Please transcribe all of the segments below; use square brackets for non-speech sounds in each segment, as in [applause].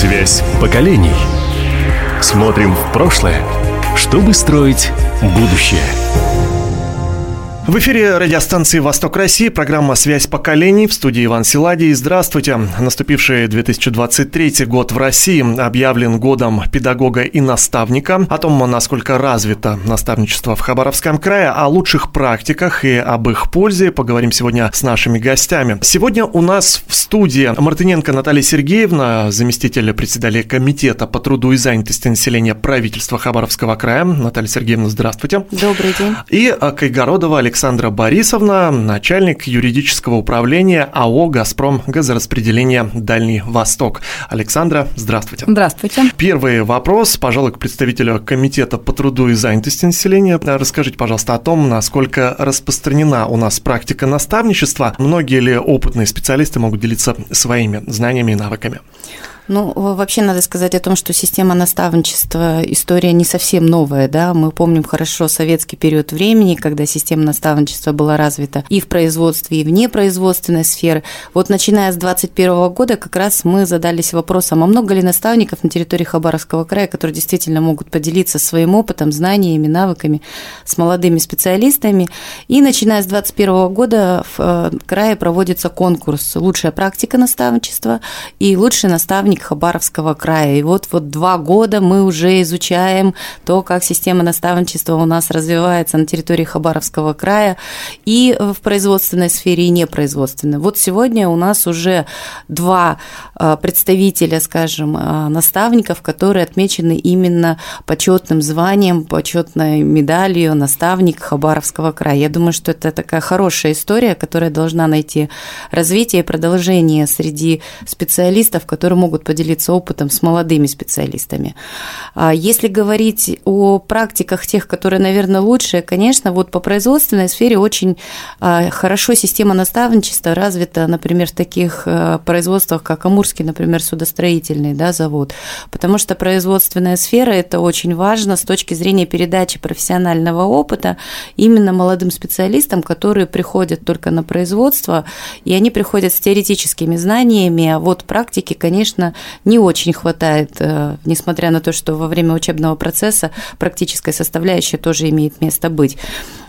Связь поколений. Смотрим в прошлое, чтобы строить будущее. В эфире радиостанции «Восток России» программа «Связь поколений» в студии Иван Силадий. Здравствуйте. Наступивший 2023 год в России объявлен годом педагога и наставника. О том, насколько развито наставничество в Хабаровском крае, о лучших практиках и об их пользе поговорим сегодня с нашими гостями. Сегодня у нас в студии Мартыненко Наталья Сергеевна, заместитель председателя комитета по труду и занятости населения правительства Хабаровского края. Наталья Сергеевна, здравствуйте. Добрый день. И Кайгородова Александр Александра Борисовна, начальник юридического управления АО «Газпром» газораспределения «Дальний Восток». Александра, здравствуйте. Здравствуйте. Первый вопрос, пожалуй, к представителю Комитета по труду и занятости населения. Расскажите, пожалуйста, о том, насколько распространена у нас практика наставничества. Многие ли опытные специалисты могут делиться своими знаниями и навыками? Ну, вообще надо сказать о том, что система наставничества история не совсем новая, да. Мы помним хорошо советский период времени, когда система наставничества была развита и в производстве, и в непроизводственной сфере. Вот начиная с 2021 года как раз мы задались вопросом, а много ли наставников на территории Хабаровского края, которые действительно могут поделиться своим опытом, знаниями, навыками с молодыми специалистами. И начиная с 2021 года в э, крае проводится конкурс «Лучшая практика наставничества» и «Лучший наставник наставник Хабаровского края. И вот, вот два года мы уже изучаем то, как система наставничества у нас развивается на территории Хабаровского края и в производственной сфере, и непроизводственной. Вот сегодня у нас уже два а, представителя, скажем, а, наставников, которые отмечены именно почетным званием, почетной медалью наставник Хабаровского края. Я думаю, что это такая хорошая история, которая должна найти развитие и продолжение среди специалистов, которые могут поделиться опытом с молодыми специалистами. А если говорить о практиках тех, которые, наверное, лучшие, конечно, вот по производственной сфере очень а, хорошо система наставничества развита, например, в таких а, производствах, как Амурский, например, судостроительный да, завод, потому что производственная сфера – это очень важно с точки зрения передачи профессионального опыта именно молодым специалистам, которые приходят только на производство, и они приходят с теоретическими знаниями, а вот практики, конечно, не очень хватает, э, несмотря на то, что во время учебного процесса практическая составляющая тоже имеет место быть.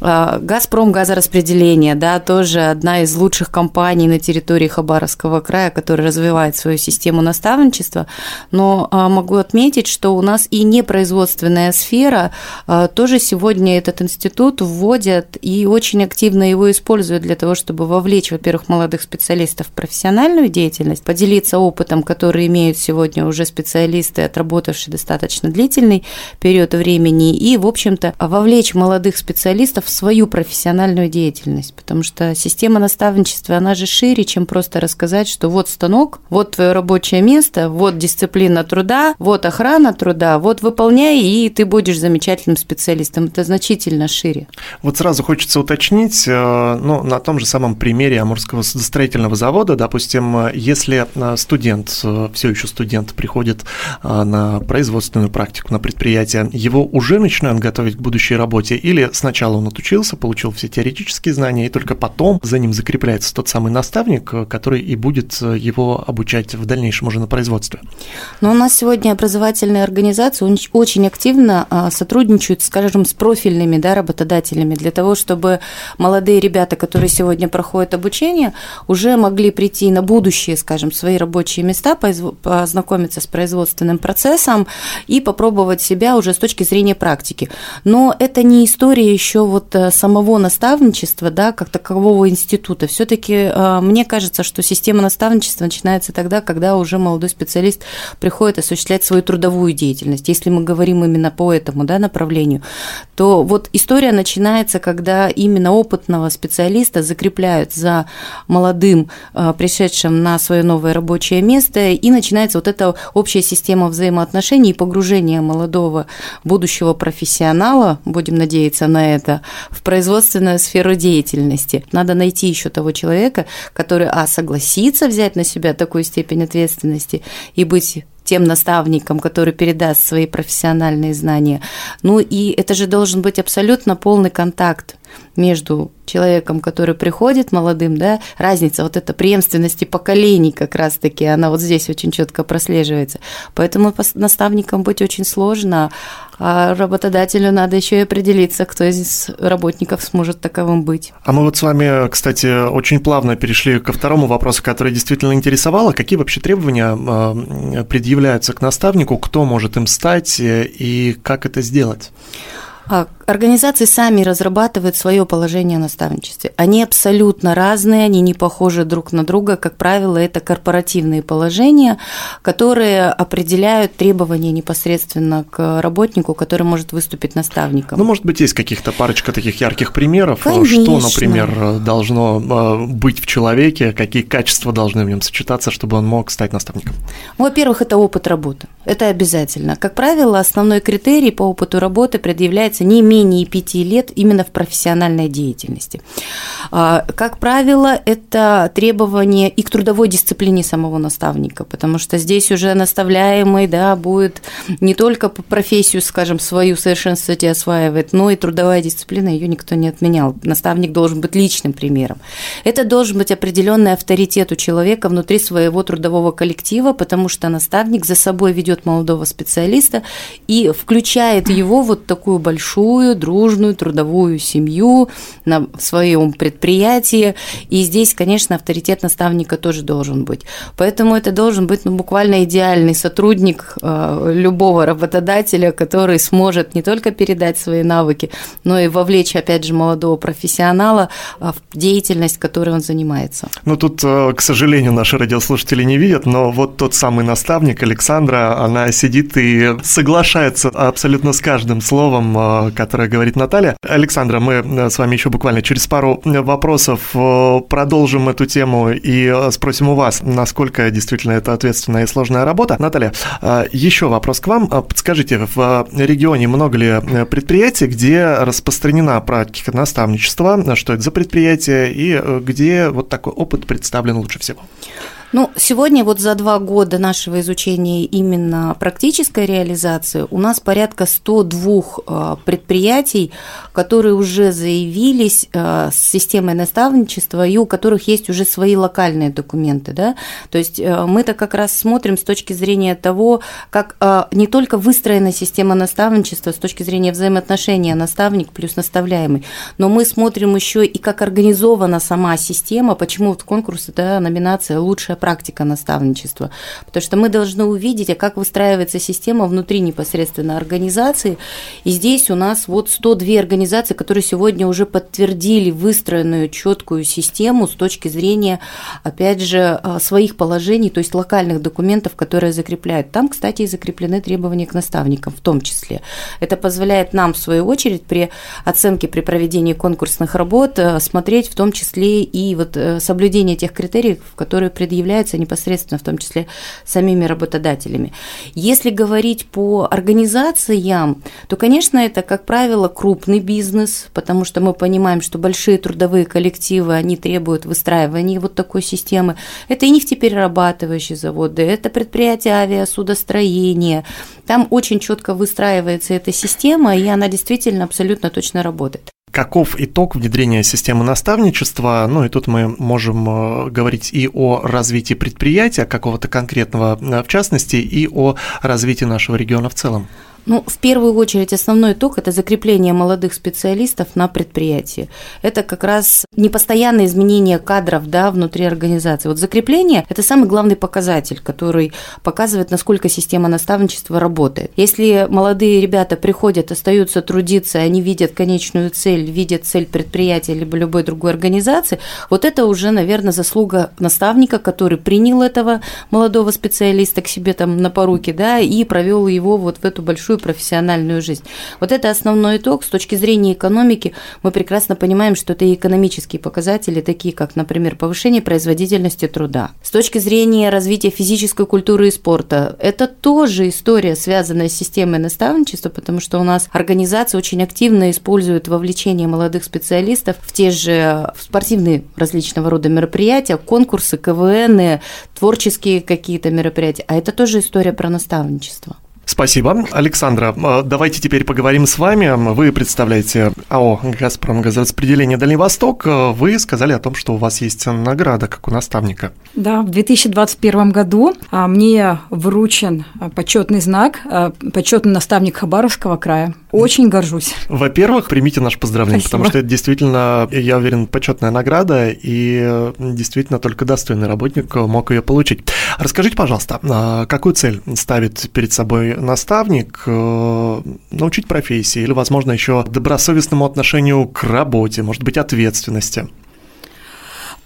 А, Газпром газораспределение, да, тоже одна из лучших компаний на территории Хабаровского края, которая развивает свою систему наставничества. Но а, могу отметить, что у нас и непроизводственная сфера а, тоже сегодня этот институт вводят и очень активно его используют для того, чтобы вовлечь, во-первых, молодых специалистов в профессиональную деятельность, поделиться опытом, который имеют сегодня уже специалисты, отработавшие достаточно длительный период времени, и, в общем-то, вовлечь молодых специалистов в свою профессиональную деятельность, потому что система наставничества, она же шире, чем просто рассказать, что вот станок, вот твое рабочее место, вот дисциплина труда, вот охрана труда, вот выполняй, и ты будешь замечательным специалистом. Это значительно шире. Вот сразу хочется уточнить, э, ну, на том же самом примере Амурского судостроительного завода, допустим, если э, студент, э, все еще студент, приходит на производственную практику на предприятие, его уже начинают готовить к будущей работе или сначала он отучился, получил все теоретические знания, и только потом за ним закрепляется тот самый наставник, который и будет его обучать в дальнейшем уже на производстве. Но у нас сегодня образовательные организации очень активно а, сотрудничают, скажем, с профильными да, работодателями для того, чтобы молодые ребята, которые сегодня проходят обучение, уже могли прийти на будущее, скажем, свои рабочие места, познакомиться с производственным процессом и попробовать себя уже с точки зрения практики. Но это не история еще вот вот э, самого наставничества, да, как такового института, все-таки э, мне кажется, что система наставничества начинается тогда, когда уже молодой специалист приходит осуществлять свою трудовую деятельность. Если мы говорим именно по этому да, направлению, то вот история начинается, когда именно опытного специалиста закрепляют за молодым, э, пришедшим на свое новое рабочее место, и начинается вот эта общая система взаимоотношений и погружения молодого будущего профессионала, будем надеяться на это, в производственную сферу деятельности. Надо найти еще того человека, который, а, согласится взять на себя такую степень ответственности и быть тем наставником, который передаст свои профессиональные знания. Ну и это же должен быть абсолютно полный контакт между человеком, который приходит, молодым, да, разница вот эта преемственности поколений как раз-таки, она вот здесь очень четко прослеживается. Поэтому наставникам быть очень сложно, а работодателю надо еще и определиться, кто из работников сможет таковым быть. А мы вот с вами, кстати, очень плавно перешли ко второму вопросу, который действительно интересовало. Какие вообще требования а, предъявляются к наставнику, кто может им стать и как это сделать? Организации сами разрабатывают свое положение о наставничестве. Они абсолютно разные, они не похожи друг на друга. Как правило, это корпоративные положения, которые определяют требования непосредственно к работнику, который может выступить наставником. Ну, может быть, есть каких-то парочка таких ярких примеров, Конечно. что, например, должно а, быть в человеке, какие качества должны в нем сочетаться, чтобы он мог стать наставником? Во-первых, это опыт работы. Это обязательно. Как правило, основной критерий по опыту работы предъявляется не менее пяти лет именно в профессиональной деятельности. А, как правило, это требование и к трудовой дисциплине самого наставника, потому что здесь уже наставляемый да, будет не только по профессию, скажем, свою совершенствовать и осваивать, но и трудовая дисциплина, ее никто не отменял. Наставник должен быть личным примером. Это должен быть определенный авторитет у человека внутри своего трудового коллектива, потому что наставник за собой ведет молодого специалиста и включает его вот такую большую, дружную, трудовую семью на своем предприятии. И здесь, конечно, авторитет наставника тоже должен быть. Поэтому это должен быть ну, буквально идеальный сотрудник э, любого работодателя, который сможет не только передать свои навыки, но и вовлечь, опять же, молодого профессионала э, в деятельность, которой он занимается. Ну, тут, э, к сожалению, наши радиослушатели не видят, но вот тот самый наставник Александра, она сидит и соглашается абсолютно с каждым словом, которое говорит Наталья. Александра, мы с вами еще буквально через пару вопросов э, продолжим эту тему и э, спросим у вас, насколько действительно это ответственная и сложная работа. Наталья, э, еще вопрос к вам. Подскажите, в регионе много ли предприятий, где распространена практика наставничества, что это за предприятие и где вот такой опыт представлен лучше всего? Ну, сегодня вот за два года нашего изучения именно практической реализации у нас порядка 102 э, предприятий, которые уже заявились э, с системой наставничества и у которых есть уже свои локальные документы. Да? То есть э, мы-то как раз смотрим с точки зрения того, как не только выстроена система наставничества с точки зрения взаимоотношения наставник плюс наставляемый, но мы смотрим еще и как организована сама система, почему вот конкурс, да, номинация «Лучшая практика наставничества, потому что мы должны увидеть, а как выстраивается система внутри непосредственно организации. И здесь у нас вот 102 организации, которые сегодня уже подтвердили выстроенную четкую систему с точки зрения, опять же, а, своих положений, то есть локальных документов, которые закрепляют. Там, кстати, и закреплены требования к наставникам в том числе. Это позволяет нам, в свою очередь, при оценке, при проведении конкурсных работ э, смотреть в том числе и вот э, соблюдение тех критериев, которые предъявляют определяются непосредственно, в том числе самими работодателями. Если говорить по организациям, то, конечно, это, как правило, крупный бизнес, потому что мы понимаем, что большие трудовые коллективы, они требуют выстраивания вот такой системы. Это и нефтеперерабатывающие заводы, это предприятия авиасудостроения. Там очень четко выстраивается эта система, и она действительно абсолютно точно работает каков итог внедрения системы наставничества. Ну и тут мы можем э, говорить и о развитии предприятия какого-то конкретного, э, в частности, и о развитии нашего региона в целом. Ну, в первую очередь, основной итог – это закрепление молодых специалистов на предприятии. Это как раз непостоянное изменение кадров да, внутри организации. Вот закрепление – это самый главный показатель, который показывает, насколько система наставничества работает. Если молодые ребята приходят, остаются трудиться, они видят конечную цель, видят цель предприятия либо любой другой организации, вот это уже, наверное, заслуга наставника, который принял этого молодого специалиста к себе там на поруки, да, и провел его вот в эту большую большую профессиональную жизнь. Вот это основной итог. С точки зрения экономики мы прекрасно понимаем, что это и экономические показатели, такие как, например, повышение производительности труда. С точки зрения развития физической культуры и спорта, это тоже история, связанная с системой наставничества, потому что у нас организация очень активно использует вовлечение молодых специалистов в те же спортивные различного рода мероприятия, конкурсы, КВН, творческие какие-то мероприятия. А это тоже история про наставничество. Спасибо. Александра, э, давайте теперь поговорим с вами. Вы представляете АО «Газпром газораспределение Дальний Восток». Вы сказали о том, что у вас есть награда, как у наставника. Да, в 2021 году а, мне вручен почетный знак «Почетный наставник Хабаровского края». Очень горжусь. Во-первых, примите наше поздравление, Спасибо. потому что это действительно, я уверен, почетная награда, и действительно только достойный работник мог ее получить. Расскажите, пожалуйста, какую цель ставит перед собой наставник э, научить профессии или, возможно, еще добросовестному отношению к работе, может быть, ответственности?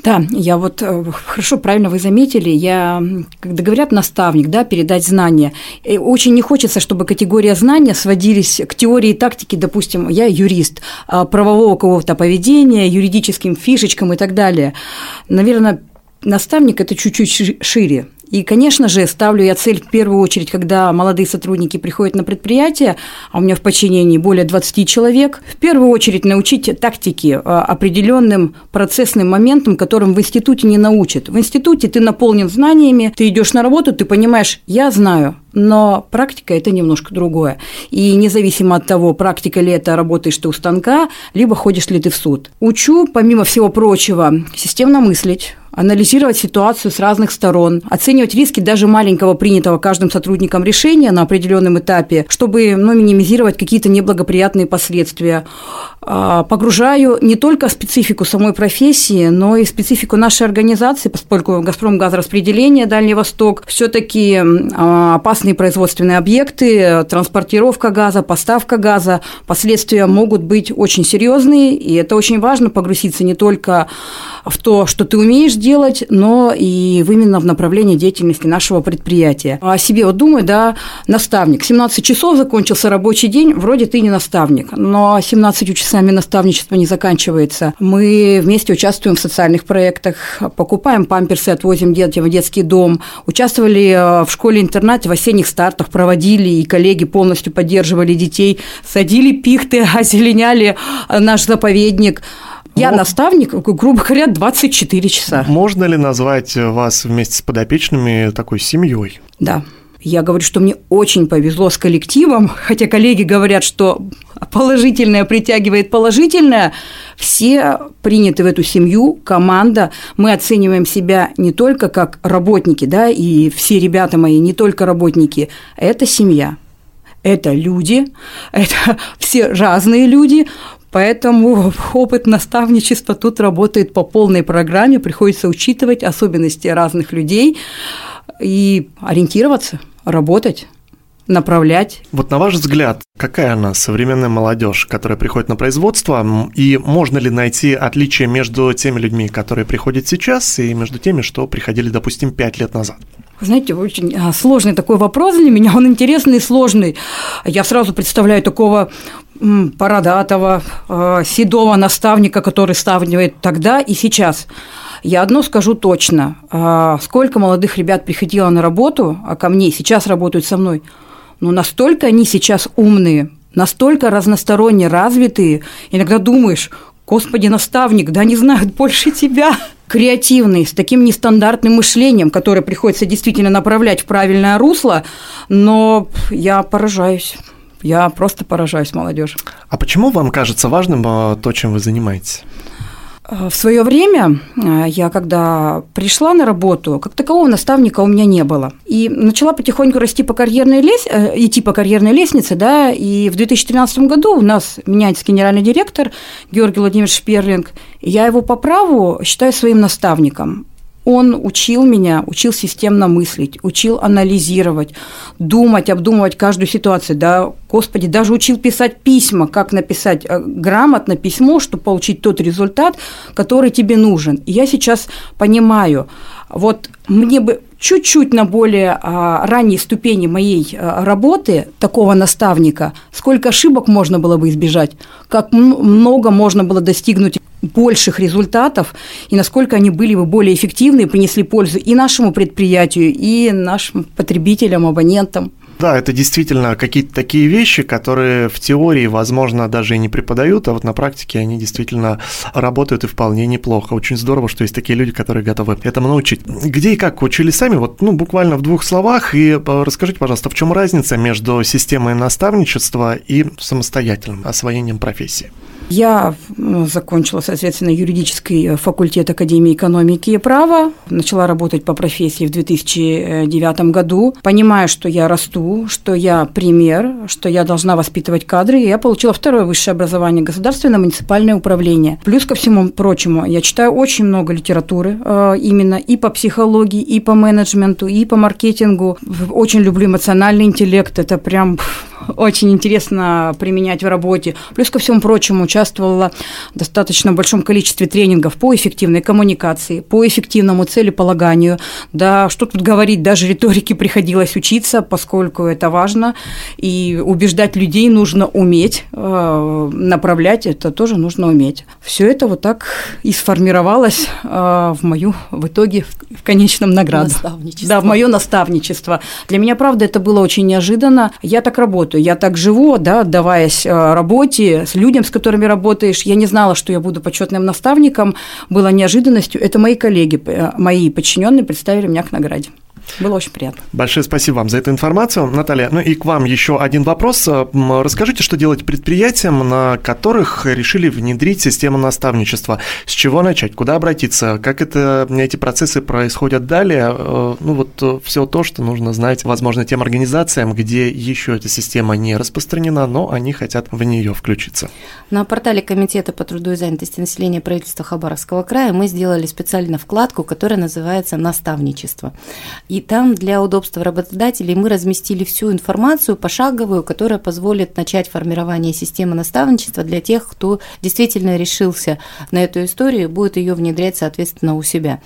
Да, я вот э, хорошо, правильно вы заметили, я, когда говорят наставник, да, передать знания, очень не хочется, чтобы категория знания сводились к теории и тактике, допустим, я юрист, а, правового какого-то поведения, юридическим фишечкам и так далее. Наверное, наставник – это чуть-чуть шире. И, конечно же, ставлю я цель в первую очередь, когда молодые сотрудники приходят на предприятие, а у меня в подчинении более 20 человек, в первую очередь научить тактике а, определенным процессным моментам, которым в институте не научат. В институте ты наполнен знаниями, ты идешь на работу, ты понимаешь, я знаю, но практика – это немножко другое. И независимо от того, практика ли это, работаешь ты у станка, либо ходишь ли ты в суд. Учу, помимо всего прочего, системно мыслить, анализировать ситуацию с разных сторон, оценивать риски даже маленького принятого каждым сотрудником решения на определенном этапе, чтобы ну, минимизировать какие-то неблагоприятные последствия. А, погружаю не только специфику самой профессии, но и специфику нашей организации, поскольку «Газпром» газораспределение Дальний Восток все-таки а, опасные производственные объекты, транспортировка газа, поставка газа, последствия могут быть очень серьезные, и это очень важно погрузиться не только в то, что ты умеешь делать, но и именно в направлении деятельности нашего предприятия. О себе вот думаю, да, наставник. 17 часов закончился рабочий день, вроде ты не наставник, но 17 часами наставничество не заканчивается. Мы вместе участвуем в социальных проектах, покупаем памперсы, отвозим детям в детский дом, участвовали э, в школе-интернате в осенних стартах, проводили, и коллеги полностью поддерживали детей, садили пихты, [laughs] озеленяли наш заповедник. Я Мог... наставник, грубо говоря, 24 часа. Можно ли назвать вас вместе с подопечными такой семьей? Да. Я говорю, что мне очень повезло с коллективом, хотя коллеги говорят, что положительное притягивает положительное. Все приняты в эту семью, команда. Мы оцениваем себя не только как работники, да, и все ребята мои не только работники. Это семья это люди, это [laughs] все разные люди, Поэтому [laughs] опыт наставничества тут работает по полной программе, приходится учитывать особенности разных людей и ориентироваться, работать направлять. Вот на ваш взгляд, какая она современная молодежь, которая приходит на производство, и можно ли найти отличие между теми людьми, которые приходят сейчас, и между теми, что приходили, допустим, пять лет назад? Знаете, очень а, сложный такой вопрос для меня, он интересный и сложный. Я сразу представляю такого бородатого, а, седого наставника, который ставнивает тогда и сейчас. Я одно скажу точно. А, сколько молодых ребят приходило на работу, а ко мне сейчас работают со мной, ну, настолько они сейчас умные, настолько разносторонне развитые, иногда думаешь, Господи, наставник, да не знают больше тебя. Креативный, с таким нестандартным мышлением, которое приходится действительно направлять в правильное русло, но я поражаюсь. Я просто поражаюсь молодежь. А почему вам кажется важным а, то, чем вы занимаетесь? В свое время э, я, когда пришла на работу, как такового наставника у меня не было. И начала потихоньку расти по карьерной лес... Э, идти по карьерной лестнице, да, и в 2013 году у нас меняется генеральный директор Георгий Владимирович Шперлинг. Я его по праву считаю своим наставником. Он учил меня, учил системно мыслить, учил анализировать, думать, обдумывать каждую ситуацию. Да, Господи, даже учил писать письма, как написать э, грамотно письмо, чтобы получить тот результат, который тебе нужен. И я сейчас понимаю, вот мне бы чуть-чуть на более а, ранней ступени моей а, работы такого наставника, сколько ошибок можно было бы избежать, как много можно было достигнуть больших результатов и насколько они были бы более эффективны и принесли пользу и нашему предприятию, и нашим потребителям, абонентам. Да, это действительно какие-то такие вещи, которые в теории, возможно, даже и не преподают, а вот на практике они действительно работают и вполне неплохо. Очень здорово, что есть такие люди, которые готовы этому научить. Где и как учили сами? Вот, ну, буквально в двух словах. И э, расскажите, пожалуйста, в чем разница между системой наставничества и самостоятельным освоением профессии? Я закончила, соответственно, юридический э, факультет Академии экономики и права, начала работать по профессии в 2009 году, понимая, что я расту, что я пример, что я должна воспитывать кадры, я получила второе высшее образование – государственное муниципальное управление. Плюс ко всему прочему, я читаю очень много литературы э, именно и по психологии, и по менеджменту, и по маркетингу. Очень люблю эмоциональный интеллект, это прям очень интересно применять в работе. Плюс ко всему прочему, участвовала в достаточно большом количестве тренингов по эффективной коммуникации, по эффективному целеполаганию. Да, что тут говорить, даже риторике приходилось учиться, поскольку это важно. И убеждать людей нужно уметь, э, направлять это тоже нужно уметь. Все это вот так и сформировалось э, в мою, в итоге, в конечном награду. Наставничество. Да, в мое наставничество. Для меня, правда, это было очень неожиданно. Я так работаю, я так живу, да, отдаваясь э, работе, с людям, с которыми работаешь. Я не знала, что я буду почетным наставником, было неожиданностью. Это мои коллеги, э, мои подчиненные представили меня к награде. Было очень приятно. Большое спасибо вам за эту информацию, Наталья. Ну и к вам еще один вопрос. Расскажите, что делать предприятиям, на которых решили внедрить систему наставничества? С чего начать? Куда обратиться? Как это, эти процессы происходят далее? Э, ну вот э, все то, что нужно знать, возможно, тем организациям, где еще эта система не распространена, но они хотят в нее включиться. На портале Комитета по труду и занятости населения правительства Хабаровского края мы сделали специально вкладку, которая называется «Наставничество». И там для удобства работодателей мы разместили всю информацию пошаговую, которая позволит начать формирование системы наставничества для тех, кто действительно решился на эту историю и будет ее внедрять, соответственно, у себя.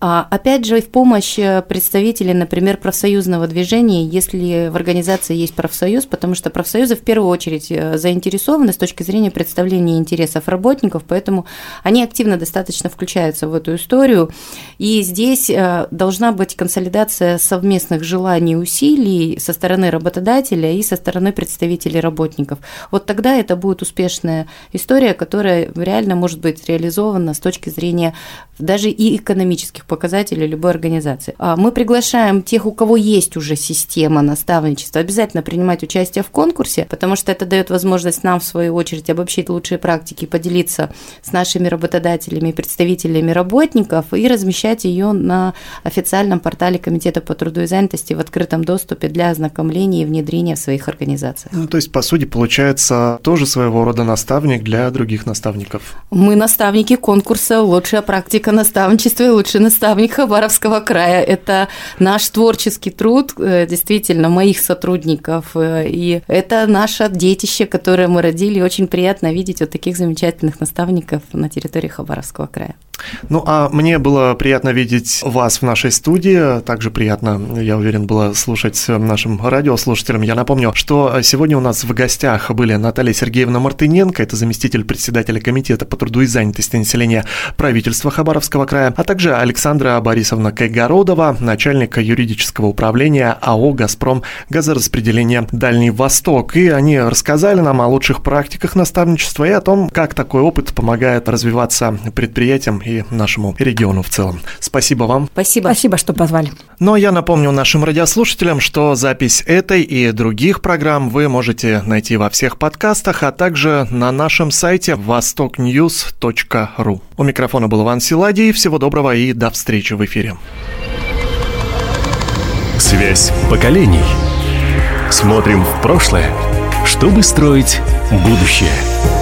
А опять же, в помощь э, представителей, например, профсоюзного движения, если в организации есть профсоюз, потому что профсоюзы в первую очередь э, заинтересованы с точки зрения представления интересов работников, поэтому они активно достаточно включаются в эту историю. И здесь э, должна быть консолидация совместных желаний и усилий со стороны работодателя и со стороны представителей работников. Вот тогда это будет успешная история, которая реально может быть реализована с точки зрения даже и экономических показателей любой организации. А мы приглашаем тех, у кого есть уже система наставничества, обязательно принимать участие в конкурсе, потому что это дает возможность нам, в свою очередь, обобщить лучшие практики, поделиться с нашими работодателями и представителями работников и размещать ее на официальном портале Комитета по труду и занятости в открытом доступе для ознакомления и внедрения в своих организациях. Ну, то есть, по сути, получается тоже своего рода наставник для других наставников. Мы наставники конкурса «Лучшая практика наставничества и лучший наставник наставник Хабаровского края. Это наш творческий труд, э, действительно, моих сотрудников. Э, и это наше детище, которое мы родили. очень приятно видеть вот таких замечательных наставников на территории Хабаровского края. Ну, а мне было приятно видеть вас в нашей студии. Также приятно, я уверен, было слушать нашим радиослушателям. Я напомню, что сегодня у нас в гостях были Наталья Сергеевна Мартыненко, это заместитель председателя Комитета по труду и занятости населения правительства Хабаровского края, а также Александра Борисовна Кайгородова, начальника юридического управления АО «Газпром» газораспределения «Дальний Восток». И они рассказали нам о лучших практиках наставничества и о том, как такой опыт помогает развиваться предприятиям и нашему региону в целом. Спасибо вам. Спасибо. Спасибо, что позвали. Ну а я напомню нашим радиослушателям, что запись этой и других программ вы можете найти во всех подкастах, а также на нашем сайте востокньюз.ру. У микрофона был Иван Силадий. Всего доброго и до встречи в эфире. Связь поколений. Смотрим в прошлое, чтобы строить будущее.